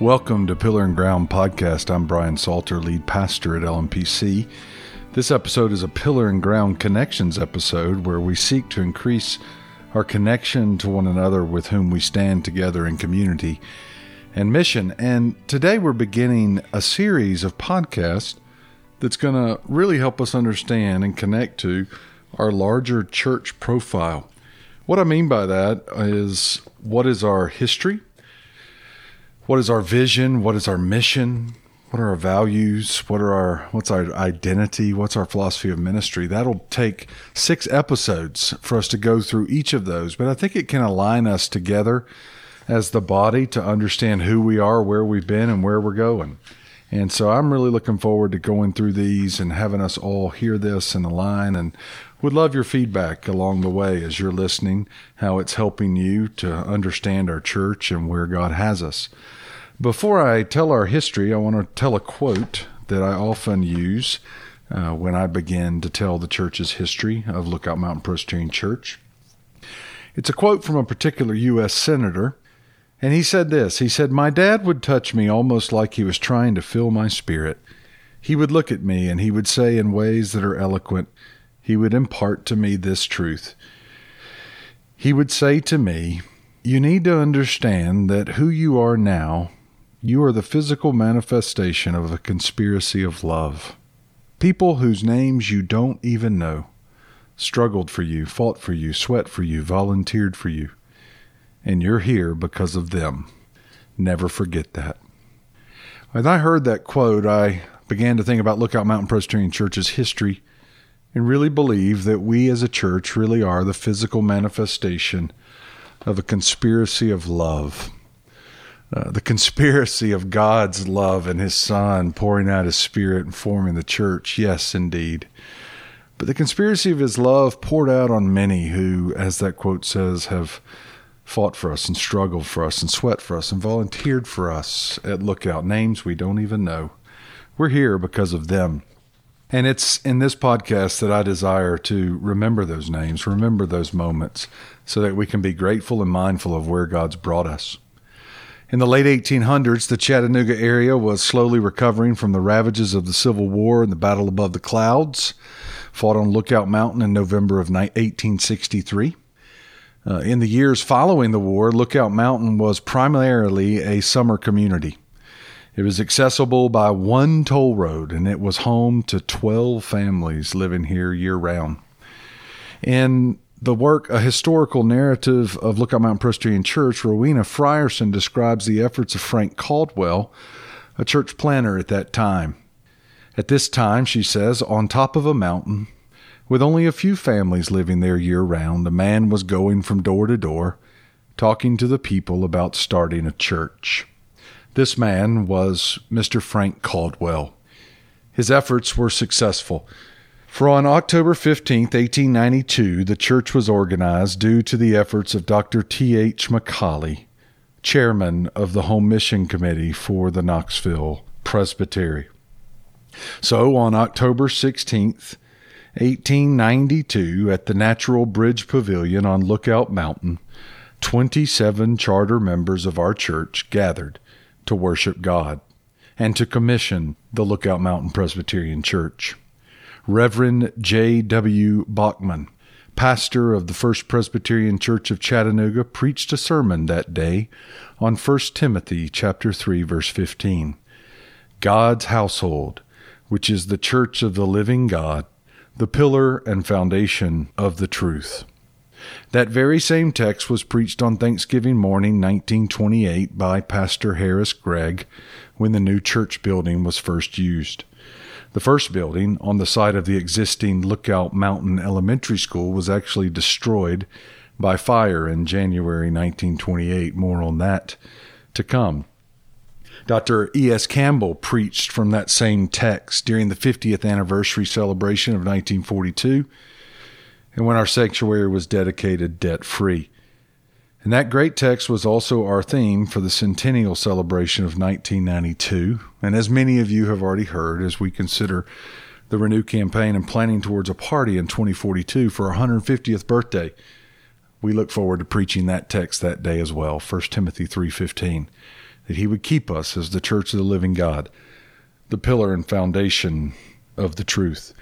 Welcome to Pillar and Ground Podcast. I'm Brian Salter, lead pastor at LMPC. This episode is a Pillar and Ground Connections episode where we seek to increase our connection to one another with whom we stand together in community and mission. And today we're beginning a series of podcasts that's going to really help us understand and connect to our larger church profile. What I mean by that is what is our history? What is our vision? What is our mission? What are our values? What are our what's our identity? What's our philosophy of ministry? That'll take six episodes for us to go through each of those, but I think it can align us together as the body to understand who we are, where we've been, and where we're going. And so I'm really looking forward to going through these and having us all hear this and align and would love your feedback along the way as you're listening, how it's helping you to understand our church and where God has us. Before I tell our history, I want to tell a quote that I often use uh, when I begin to tell the church's history of Lookout Mountain Presbyterian Church. It's a quote from a particular U.S. senator, and he said this He said, My dad would touch me almost like he was trying to fill my spirit. He would look at me and he would say in ways that are eloquent, he would impart to me this truth. He would say to me, You need to understand that who you are now you are the physical manifestation of a conspiracy of love. People whose names you don't even know struggled for you, fought for you, sweat for you, volunteered for you. And you're here because of them. Never forget that. When I heard that quote, I began to think about Lookout Mountain Presbyterian Church's history and really believe that we as a church really are the physical manifestation of a conspiracy of love. Uh, the conspiracy of God's love and His Son pouring out His Spirit and forming the church. Yes, indeed. But the conspiracy of His love poured out on many who, as that quote says, have fought for us and struggled for us and sweat for us and volunteered for us at Lookout, names we don't even know. We're here because of them. And it's in this podcast that I desire to remember those names, remember those moments, so that we can be grateful and mindful of where God's brought us. In the late 1800s, the Chattanooga area was slowly recovering from the ravages of the Civil War and the Battle Above the Clouds, fought on Lookout Mountain in November of 1863. Uh, in the years following the war, Lookout Mountain was primarily a summer community. It was accessible by one toll road, and it was home to 12 families living here year round. In the work, A Historical Narrative of Lookout Mountain Presbyterian Church, Rowena Frierson describes the efforts of Frank Caldwell, a church planter at that time. At this time, she says, on top of a mountain, with only a few families living there year round, a man was going from door to door, talking to the people about starting a church. This man was Mr. Frank Caldwell. His efforts were successful. For on October 15, 1892, the church was organized due to the efforts of Dr. T. H. McCauley, chairman of the Home Mission Committee for the Knoxville Presbytery. So on October 16th, 1892, at the Natural Bridge Pavilion on Lookout Mountain, 27 charter members of our church gathered to worship God and to commission the Lookout Mountain Presbyterian Church. Reverend J.W. Bachman, pastor of the First Presbyterian Church of Chattanooga, preached a sermon that day on 1 Timothy chapter 3 verse 15. God's household, which is the church of the living God, the pillar and foundation of the truth. That very same text was preached on Thanksgiving morning 1928 by Pastor Harris Gregg when the new church building was first used. The first building on the site of the existing Lookout Mountain Elementary School was actually destroyed by fire in January 1928. More on that to come. Dr. E.S. Campbell preached from that same text during the 50th anniversary celebration of 1942 and when our sanctuary was dedicated debt free. And that great text was also our theme for the centennial celebration of 1992. And as many of you have already heard, as we consider the Renew campaign and planning towards a party in 2042 for our 150th birthday, we look forward to preaching that text that day as well, 1 Timothy 3:15. that He would keep us as the church of the living God, the pillar and foundation of the truth.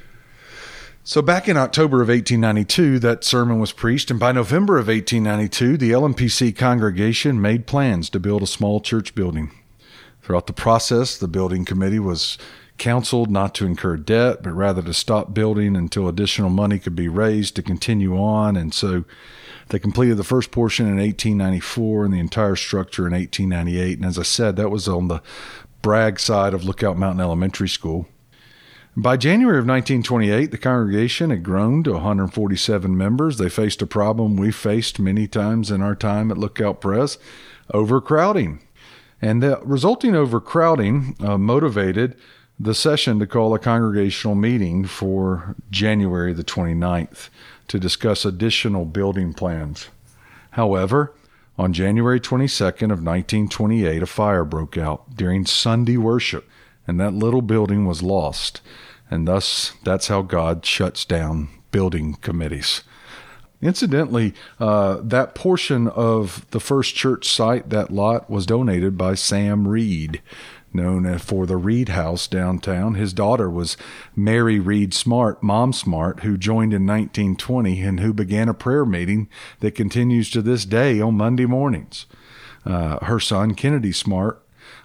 So, back in October of 1892, that sermon was preached, and by November of 1892, the LMPC congregation made plans to build a small church building. Throughout the process, the building committee was counseled not to incur debt, but rather to stop building until additional money could be raised to continue on. And so they completed the first portion in 1894 and the entire structure in 1898. And as I said, that was on the Bragg side of Lookout Mountain Elementary School. By January of 1928, the congregation had grown to 147 members. They faced a problem we faced many times in our time at Lookout Pres overcrowding. And the resulting overcrowding uh, motivated the session to call a congregational meeting for January the 29th to discuss additional building plans. However, on January 22nd of 1928, a fire broke out during Sunday worship, and that little building was lost. And thus, that's how God shuts down building committees. Incidentally, uh, that portion of the first church site, that lot, was donated by Sam Read, known for the Read House downtown. His daughter was Mary Read Smartt, Mom Smartt, who joined in 1920 and who began a prayer meeting that continues to this day on Monday mornings. Uh, her son, Kennedy Smartt,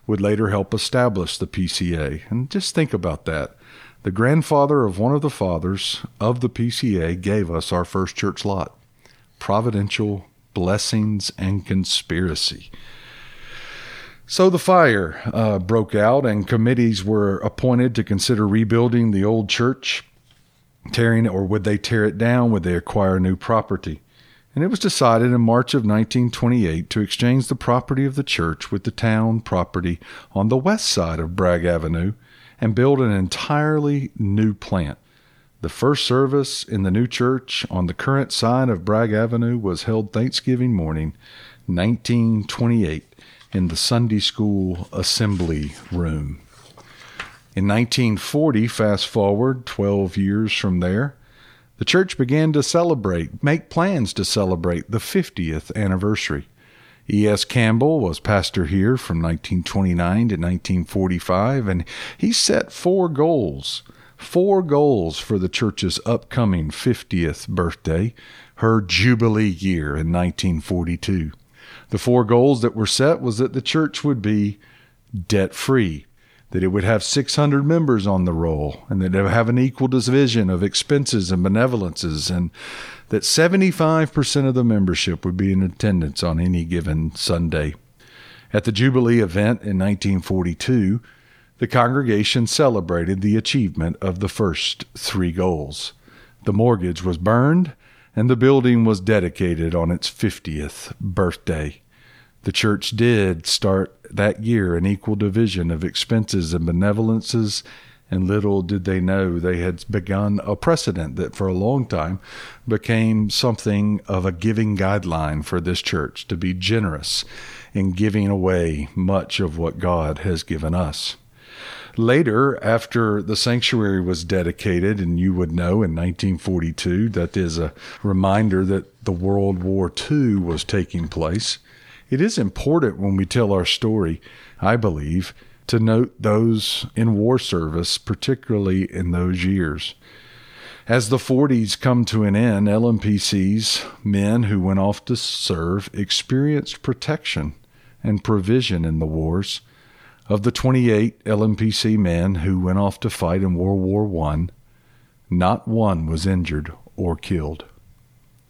would later help establish the PCA. And just think about that. The grandfather of one of the fathers of the PCA gave us our first church lot. Providential blessings and conspiracy. So the fire uh, broke out, and committees were appointed to consider rebuilding the old church, tearing it, or would they tear it down? Would they acquire new property? And it was decided in March of 1928 to exchange the property of the church with the town property on the west side of Bragg Avenue and build an entirely new plant. The first service in the new church on the current side of Bragg Avenue was held Thanksgiving morning, 1928, in the Sunday School Assembly Room. In 1940, fast forward 12 years from there, the church began to celebrate, make plans to celebrate the 50th anniversary. E.S. Campbell was pastor here from 1929 to 1945, and he set four goals. Four goals for the church's upcoming 50th birthday, her Jubilee year in 1942. The four goals that were set was that the church would be debt free, that it would have 600 members on the roll, and that it would have an equal division of expenses and benevolences, and that 75% of the membership would be in attendance on any given Sunday. At the Jubilee event in 1942, the congregation celebrated the achievement of the first three goals. The mortgage was burned, and the building was dedicated on its 50th birthday. The church did start that year an equal division of expenses and benevolences and little did they know they had begun a precedent that for a long time became something of a giving guideline for this church to be generous in giving away much of what God has given us. Later, after the sanctuary was dedicated, and you would know in 1942, that is a reminder that the World War II was taking place. It is important when we tell our story, I believe, to note those in war service, particularly in those years. As the 40s come to an end, LMPC's men who went off to serve experienced protection and provision in the wars. Of the 28 LMPC men who went off to fight in World War I, not one was injured or killed.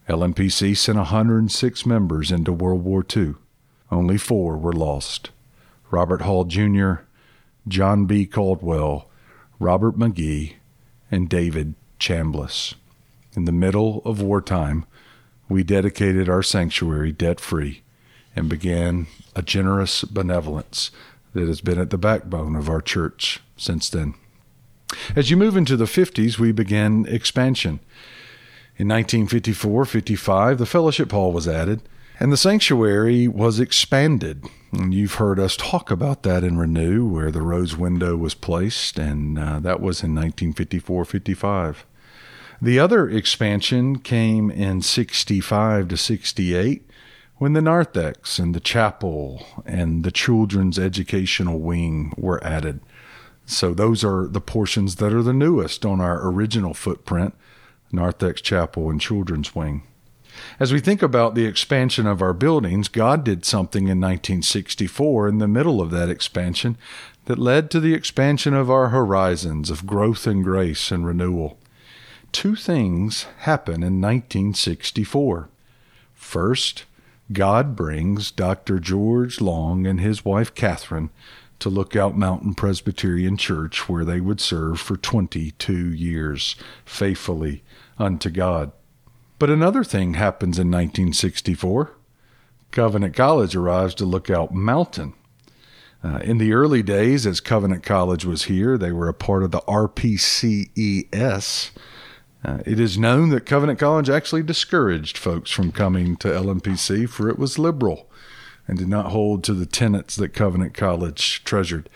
LMPC sent 106 members into World War II. Only four were lost. Robert Hall Jr., John B. Caldwell, Robert McGee, and David Chambliss. In the middle of wartime, we dedicated our sanctuary debt free and began a generous benevolence that has been at the backbone of our church since then. As you move into the 50s, we began expansion. In 1954 55, the fellowship hall was added, and the sanctuary was expanded. And you've heard us talk about that in Renew, where the rose window was placed, and uh, that was in 1954 55. The other expansion came in 65 to 68 when the narthex and the chapel and the children's educational wing were added. So those are the portions that are the newest on our original footprint narthex chapel and children's wing. As we think about the expansion of our buildings, God did something in 1964 in the middle of that expansion that led to the expansion of our horizons of growth and grace and renewal. Two things happen in 1964. First, God brings Dr. George Long and his wife Catherine to Lookout Mountain Presbyterian Church, where they would serve for 22 years faithfully unto God. But another thing happens in 1964. Covenant College arrives to Lookout Mountain. Uh, in the early days, as Covenant College was here, they were a part of the RPCES. Uh, it is known that Covenant College actually discouraged folks from coming to LMPC, for it was liberal and did not hold to the tenets that Covenant College treasured.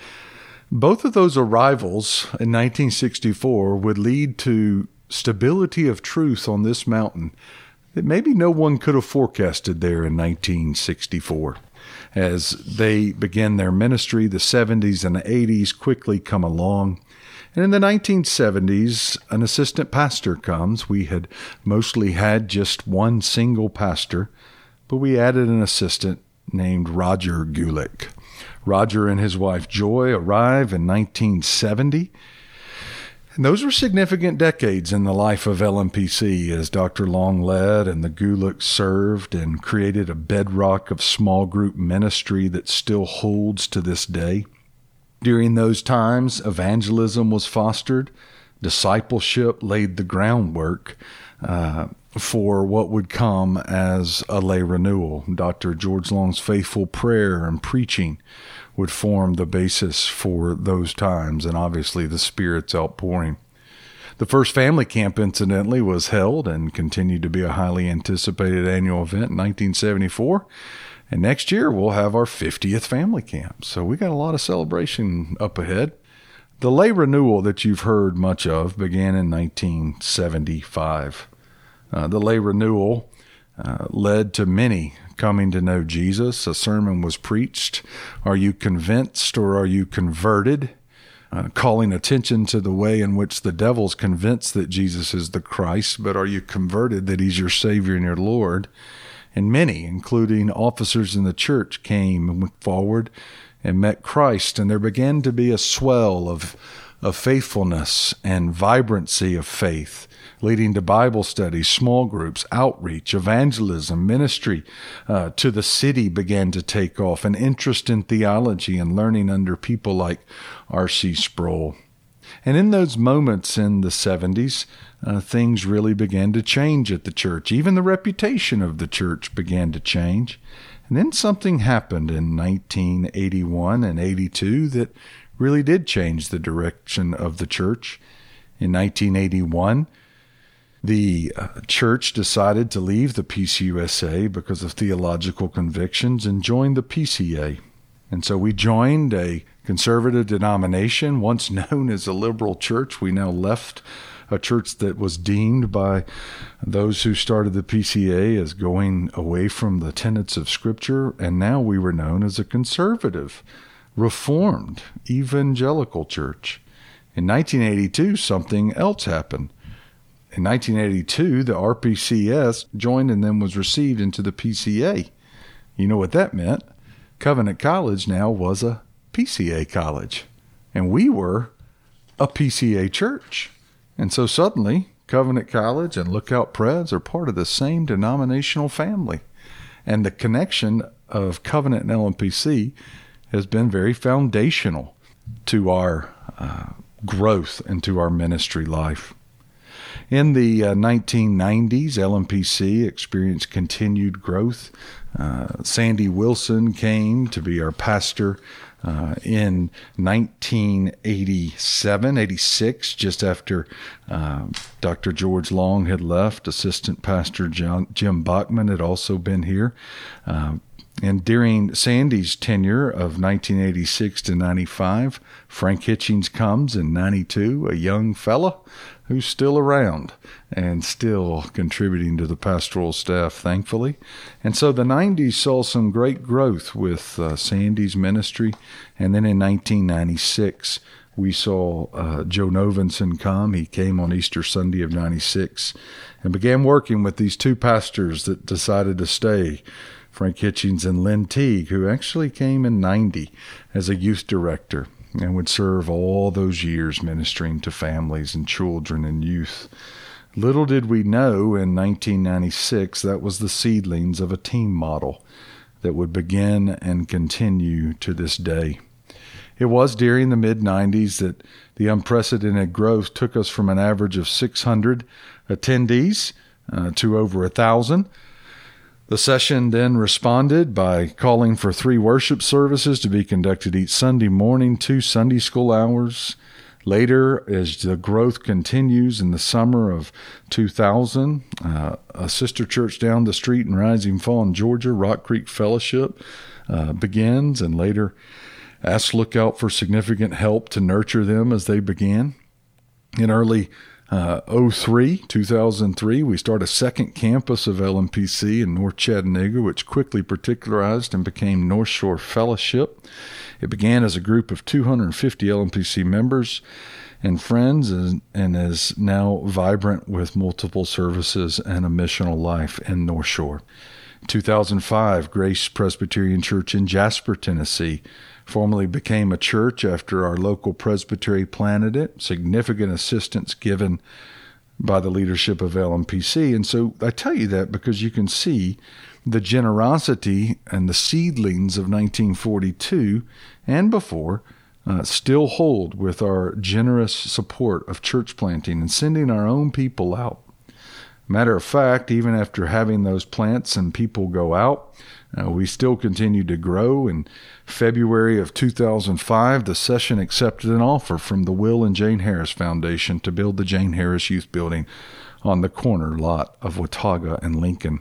Both of those arrivals in 1964 would lead to stability of truth on this mountain that maybe no one could have forecasted there in 1964. As they begin their ministry, the 70s and the 80s quickly come along. And in the 1970s, an assistant pastor comes. We had mostly had just one single pastor, but we added an assistant named Roger Gulick. Roger and his wife Joy arrive in 1970 and those were significant decades in the life of LMPC as Dr. Long led and the Gulicks served and created a bedrock of small group ministry that still holds to this day. During those times, evangelism was fostered, discipleship laid the groundwork uh, for what would come as a lay renewal. Dr. George Long's faithful prayer and preaching would form the basis for those times, and obviously the Spirit's outpouring. The first family camp, incidentally, was held and continued to be a highly anticipated annual event in 1974. And next year, we'll have our 50th family camp. So we got a lot of celebration up ahead. The lay renewal that you've heard much of began in 1975. Uh, the lay renewal uh, led to many coming to know Jesus. A sermon was preached. Are you convinced or are you converted? Uh, calling attention to the way in which the devil's convinced that Jesus is the Christ, but are you converted that he's your Savior and your Lord? And many, including officers in the church, came forward and met Christ, and there began to be a swell of, of faithfulness and vibrancy of faith leading to Bible studies, small groups, outreach, evangelism, ministry uh, to the city began to take off, an interest in theology and learning under people like R.C. Sproul. And in those moments in the 70s, uh, things really began to change at the church. Even the reputation of the church began to change. And then something happened in 1981 and 82 that really did change the direction of the church. In 1981, the uh, church decided to leave the PCUSA because of theological convictions and joined the PCA. And so we joined a conservative denomination, once known as a liberal church. We now left a church that was deemed by those who started the PCA as going away from the tenets of Scripture, and now we were known as a conservative, reformed, evangelical church. In 1982, something else happened. In 1982, the RPCES joined and then was received into the PCA. You know what that meant? Covenant College now was a PCA college, and we were a PCA church. And so suddenly, Covenant College and Lookout Pres are part of the same denominational family. And the connection of Covenant and LMPC has been very foundational to our uh, growth and to our ministry life. In the uh, 1990s, LMPC experienced continued growth. Uh, Sandy Wilson came to be our pastor uh, in 1987, 86, just after uh, Dr. George Long had left. Assistant Pastor John, Jim Bachman had also been here. And during Sandy's tenure of 1986 to 95, Frank Hitchings comes in 92, a young fella who's still around and still contributing to the pastoral staff, thankfully. And so the 90s saw some great growth with uh, Sandy's ministry. And then in 1996, we saw uh, Joe Novenson come. He came on Easter Sunday of 96 and began working with these two pastors that decided to stay Frank Hitchings and Lynn Teague, who actually came in 90 as a youth director and would serve all those years ministering to families and children and youth. Little did we know in 1996 that was the seedlings of a team model that would begin and continue to this day. It was during the mid 90s that the unprecedented growth took us from an average of 600 attendees uh, to over a thousand the session then responded by calling for three worship services to be conducted each Sunday morning, two Sunday school hours. Later, as the growth continues in the summer of 2000, uh, a sister church down the street in Rising Fawn, Georgia, Rock Creek Fellowship, uh, begins, and later asked Lookout for significant help to nurture them as they began. In early uh, 03, 2003, we start a second campus of LMPC in North Chattanooga, which quickly particularized and became North Shore Fellowship. It began as a group of 250 LMPC members and friends and, and is now vibrant with multiple services and a missional life in North Shore. 2005, Grace Presbyterian Church in Jasper, Tennessee formally became a church after our local presbytery planted it. Significant assistance given by the leadership of LMPC. And so I tell you that because you can see the generosity and the seedlings of 1942 and before uh, still hold with our generous support of church planting and sending our own people out. Matter of fact, even after having those plants and people go out, uh, we still continue to grow. In February of 2005, the session accepted an offer from the Will and Jane Harris Foundation to build the Jane Harris Youth Building on the corner lot of Watauga and Lincoln.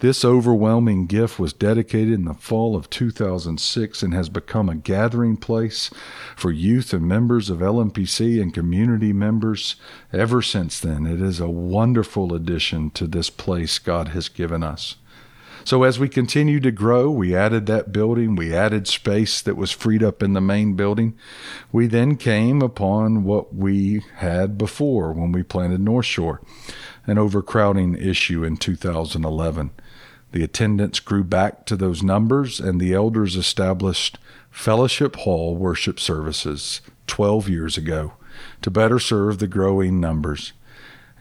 This overwhelming gift was dedicated in the fall of 2006 and has become a gathering place for youth and members of LMPC and community members ever since then. It is a wonderful addition to this place God has given us. So as we continued to grow, we added that building, we added space that was freed up in the main building. We then came upon what we had before when we planted North Shore, an overcrowding issue in 2011. The attendance grew back to those numbers, and the elders established Fellowship Hall worship services 12 years ago to better serve the growing numbers.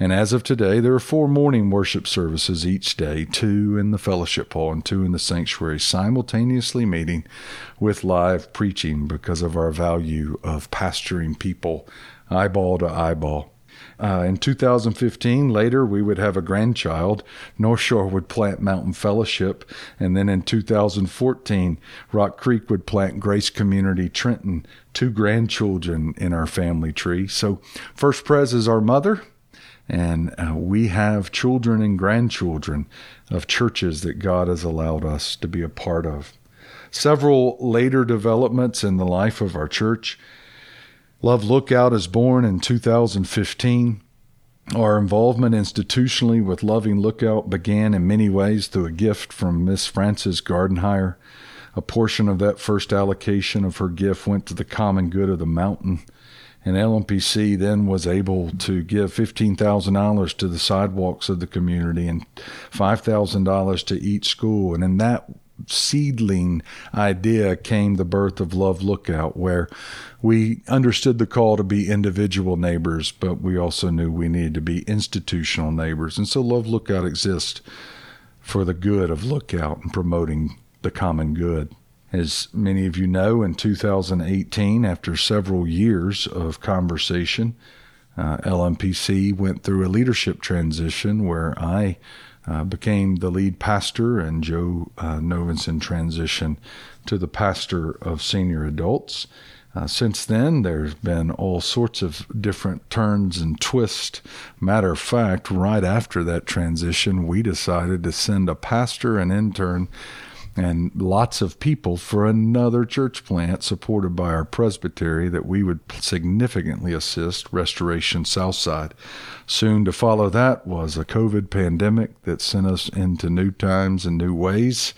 And as of today, there are four morning worship services each day, two in the fellowship hall and two in the sanctuary, simultaneously meeting with live preaching because of our value of pastoring people eyeball to eyeball. Uh, in 2015, later, we would have a grandchild. North Shore would plant Mountain Fellowship. And then in 2014, Rock Creek would plant Grace Community Trenton, two grandchildren in our family tree. So, First Pres is our mother, and uh, we have children and grandchildren of churches that God has allowed us to be a part of. Several later developments in the life of our church. Love Lookout is born in 2015. Our involvement institutionally with Loving Lookout began in many ways through a gift from Miss Frances Gardenhire. A portion of that first allocation of her gift went to the common good of the mountain and LMPC then was able to give $15,000 to the sidewalks of the community and $5,000 to each school. And in that seedling idea came the birth of Love Lookout, where we understood the call to be individual neighbors, but we also knew we needed to be institutional neighbors. And so Love Lookout exists for the good of Lookout and promoting the common good. As many of you know, in 2018, after several years of conversation, uh, LMPC went through a leadership transition where I uh, became the lead pastor and Joe uh, Novenson transitioned to the pastor of senior adults. Uh, since then, there's been all sorts of different turns and twists. Matter of fact, right after that transition, we decided to send a pastor and intern and lots of people for another church plant supported by our presbytery that we would significantly assist Restoration Southside. Soon to follow that was a COVID pandemic that sent us into new times and new ways.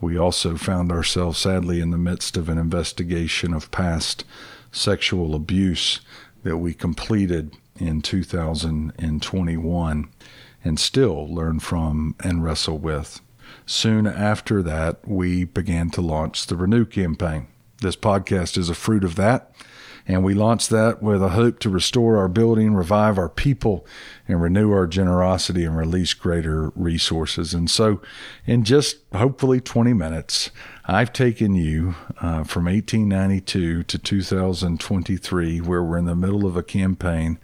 We also found ourselves sadly in the midst of an investigation of past sexual abuse that we completed in 2021 and still learn from and wrestle with. Soon after that, we began to launch the Renew campaign. This podcast is a fruit of that. And we launched that with a hope to restore our building, revive our people, and renew our generosity and release greater resources. And so, in just hopefully 20 minutes, I've taken you uh, from 1892 to 2023, where we're in the middle of a campaign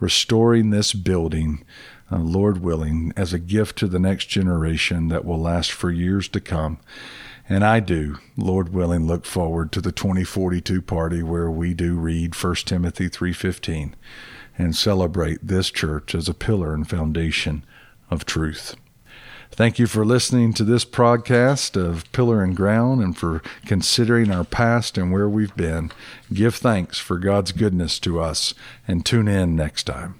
restoring this building uh, Lord willing, as a gift to the next generation that will last for years to come. And I do, Lord willing, look forward to the 2042 party where we do read 1 Timothy 3:15 and celebrate this church as a pillar and foundation of truth. Thank you for listening to this podcast of Pillar and Ground and for considering our past and where we've been. Give thanks for God's goodness to us and tune in next time.